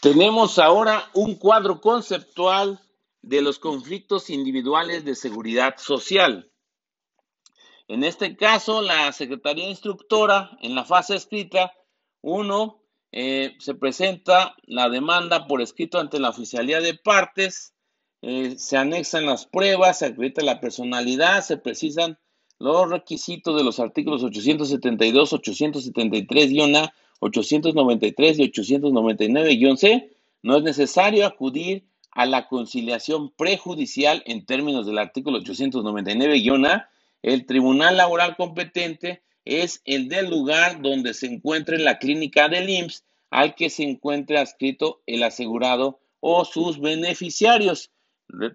Tenemos ahora un cuadro conceptual de los conflictos individuales de seguridad social. En este caso, la Secretaría Instructora, en la fase escrita, uno, eh, se presenta la demanda por escrito ante la oficialía de partes, eh, se anexan las pruebas, se acredita la personalidad, se precisan los requisitos de los artículos 872, 873-A, 893 y 899-C. No es necesario acudir a la conciliación prejudicial en términos del artículo 899-A. El tribunal laboral competente es el del lugar donde se encuentre la clínica del IMSS al que se encuentre adscrito el asegurado o sus beneficiarios.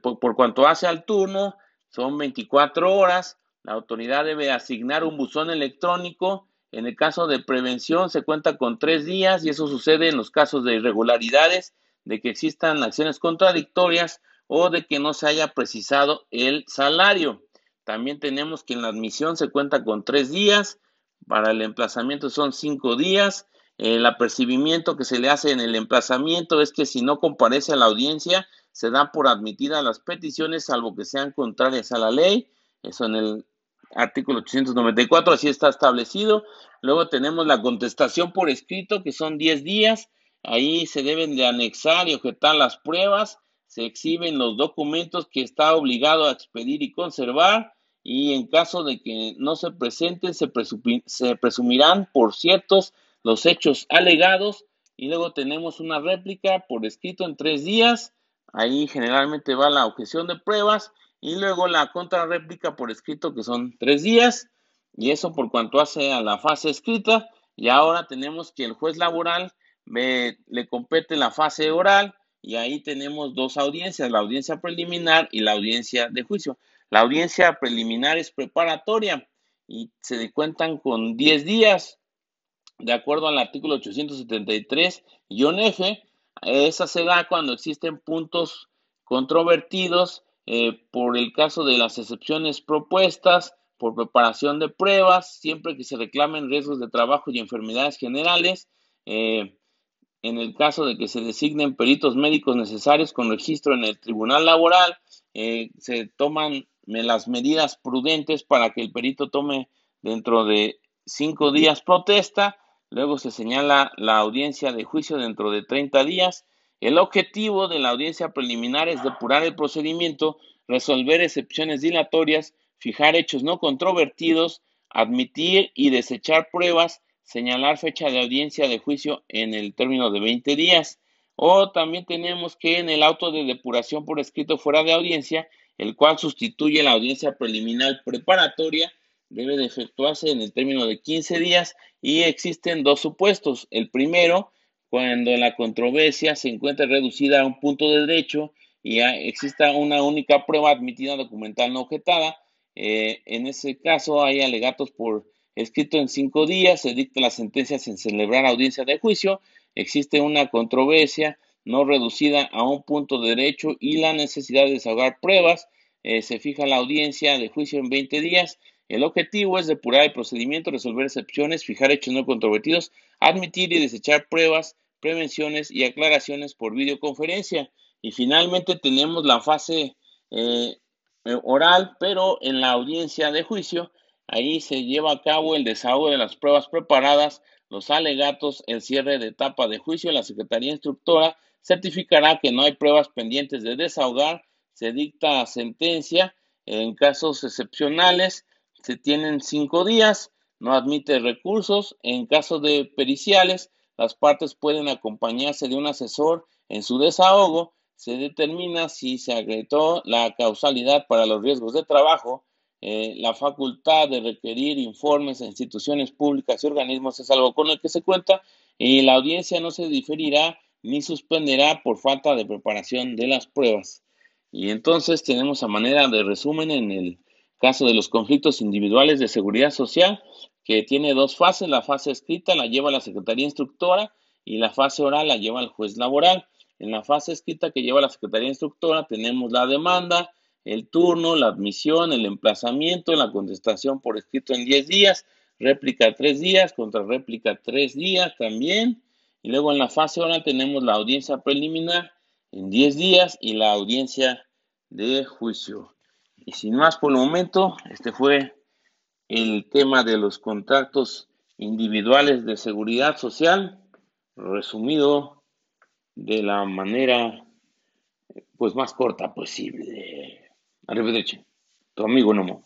Por, por cuanto hace al turno, son 24 horas la autoridad debe asignar un buzón electrónico. En el caso de prevención se cuenta con tres días y eso sucede en los casos de irregularidades, de que existan acciones contradictorias o de que no se haya precisado el salario. También tenemos que en la admisión se cuenta con tres días, para el emplazamiento son cinco días. El apercibimiento que se le hace en el emplazamiento es que si no comparece a la audiencia, se da por admitida las peticiones, salvo que sean contrarias a la ley. Eso en el artículo 894, así está establecido. Luego tenemos la contestación por escrito, que son 10 días. Ahí se deben de anexar y objetar las pruebas, se exhiben los documentos que está obligado a expedir y conservar, y en caso de que no se presenten, se, presumirán por ciertos los hechos alegados, y luego tenemos una réplica por escrito en tres días. Ahí generalmente va la objeción de pruebas y luego la contrarréplica por escrito que son tres días y eso por cuanto hace a la fase escrita y ahora tenemos que el juez laboral le compete la fase oral y ahí tenemos dos audiencias, la audiencia preliminar y la audiencia de juicio. La audiencia preliminar es preparatoria y se cuentan con 10 días, de acuerdo al artículo 873-F. Esa se da cuando existen puntos controvertidos eh, por el caso de las excepciones propuestas, por preparación de pruebas, siempre que se reclamen riesgos de trabajo y enfermedades generales, eh, en el caso de que se designen peritos médicos necesarios con registro en el tribunal laboral, eh, se toman las medidas prudentes para que el perito tome dentro de cinco días protesta, luego se señala la audiencia de juicio dentro de 30 días el objetivo de la audiencia preliminar es depurar el procedimiento, resolver excepciones dilatorias, fijar hechos no controvertidos, admitir y desechar pruebas, señalar fecha de audiencia de juicio en el término de 20 días. O también tenemos que en el auto de depuración por escrito fuera de audiencia, el cual sustituye la audiencia preliminar preparatoria, debe de efectuarse en el término de 15 días y existen dos supuestos. El primero cuando la controversia se encuentre reducida a un punto de derecho y exista una única prueba admitida documental no objetada. Eh, en ese caso hay alegatos por escrito en cinco días, se dicta la sentencia sin celebrar audiencia de juicio, existe una controversia no reducida a un punto de derecho y la necesidad de desahogar pruebas, eh, se fija la audiencia de juicio en 20 días. El objetivo es depurar el procedimiento, resolver excepciones, fijar hechos no controvertidos, admitir y desechar pruebas, prevenciones y aclaraciones por videoconferencia. Y finalmente tenemos la fase eh, eh, oral, pero en la audiencia de juicio, ahí se lleva a cabo el desahogo de las pruebas preparadas, los alegatos, el cierre de etapa de juicio. La Secretaría Instructora certificará que no hay pruebas pendientes de desahogar, se dicta sentencia. En casos excepcionales, se tienen cinco días, no admite recursos. En caso de periciales, las partes pueden acompañarse de un asesor en su desahogo. Se determina si se agregó la causalidad para los riesgos de trabajo. Eh, la facultad de requerir informes a instituciones públicas y organismos es algo con el que se cuenta y la audiencia no se diferirá ni suspenderá por falta de preparación de las pruebas. Y entonces tenemos a manera de resumen en el caso de los conflictos individuales de seguridad social, que tiene dos fases. La fase escrita la lleva la Secretaría Instructora y la fase oral la lleva el juez laboral. En la fase escrita que lleva la Secretaría Instructora tenemos la demanda, el turno, la admisión, el emplazamiento, la contestación por escrito en 10 días, réplica 3 días, contra réplica 3 días también. Y luego en la fase oral tenemos la audiencia preliminar en 10 días y la audiencia de juicio. Y sin más por el momento, este fue el tema de los contratos individuales de seguridad social, resumido de la manera pues más corta posible. Arrivederci, tu amigo Nomo.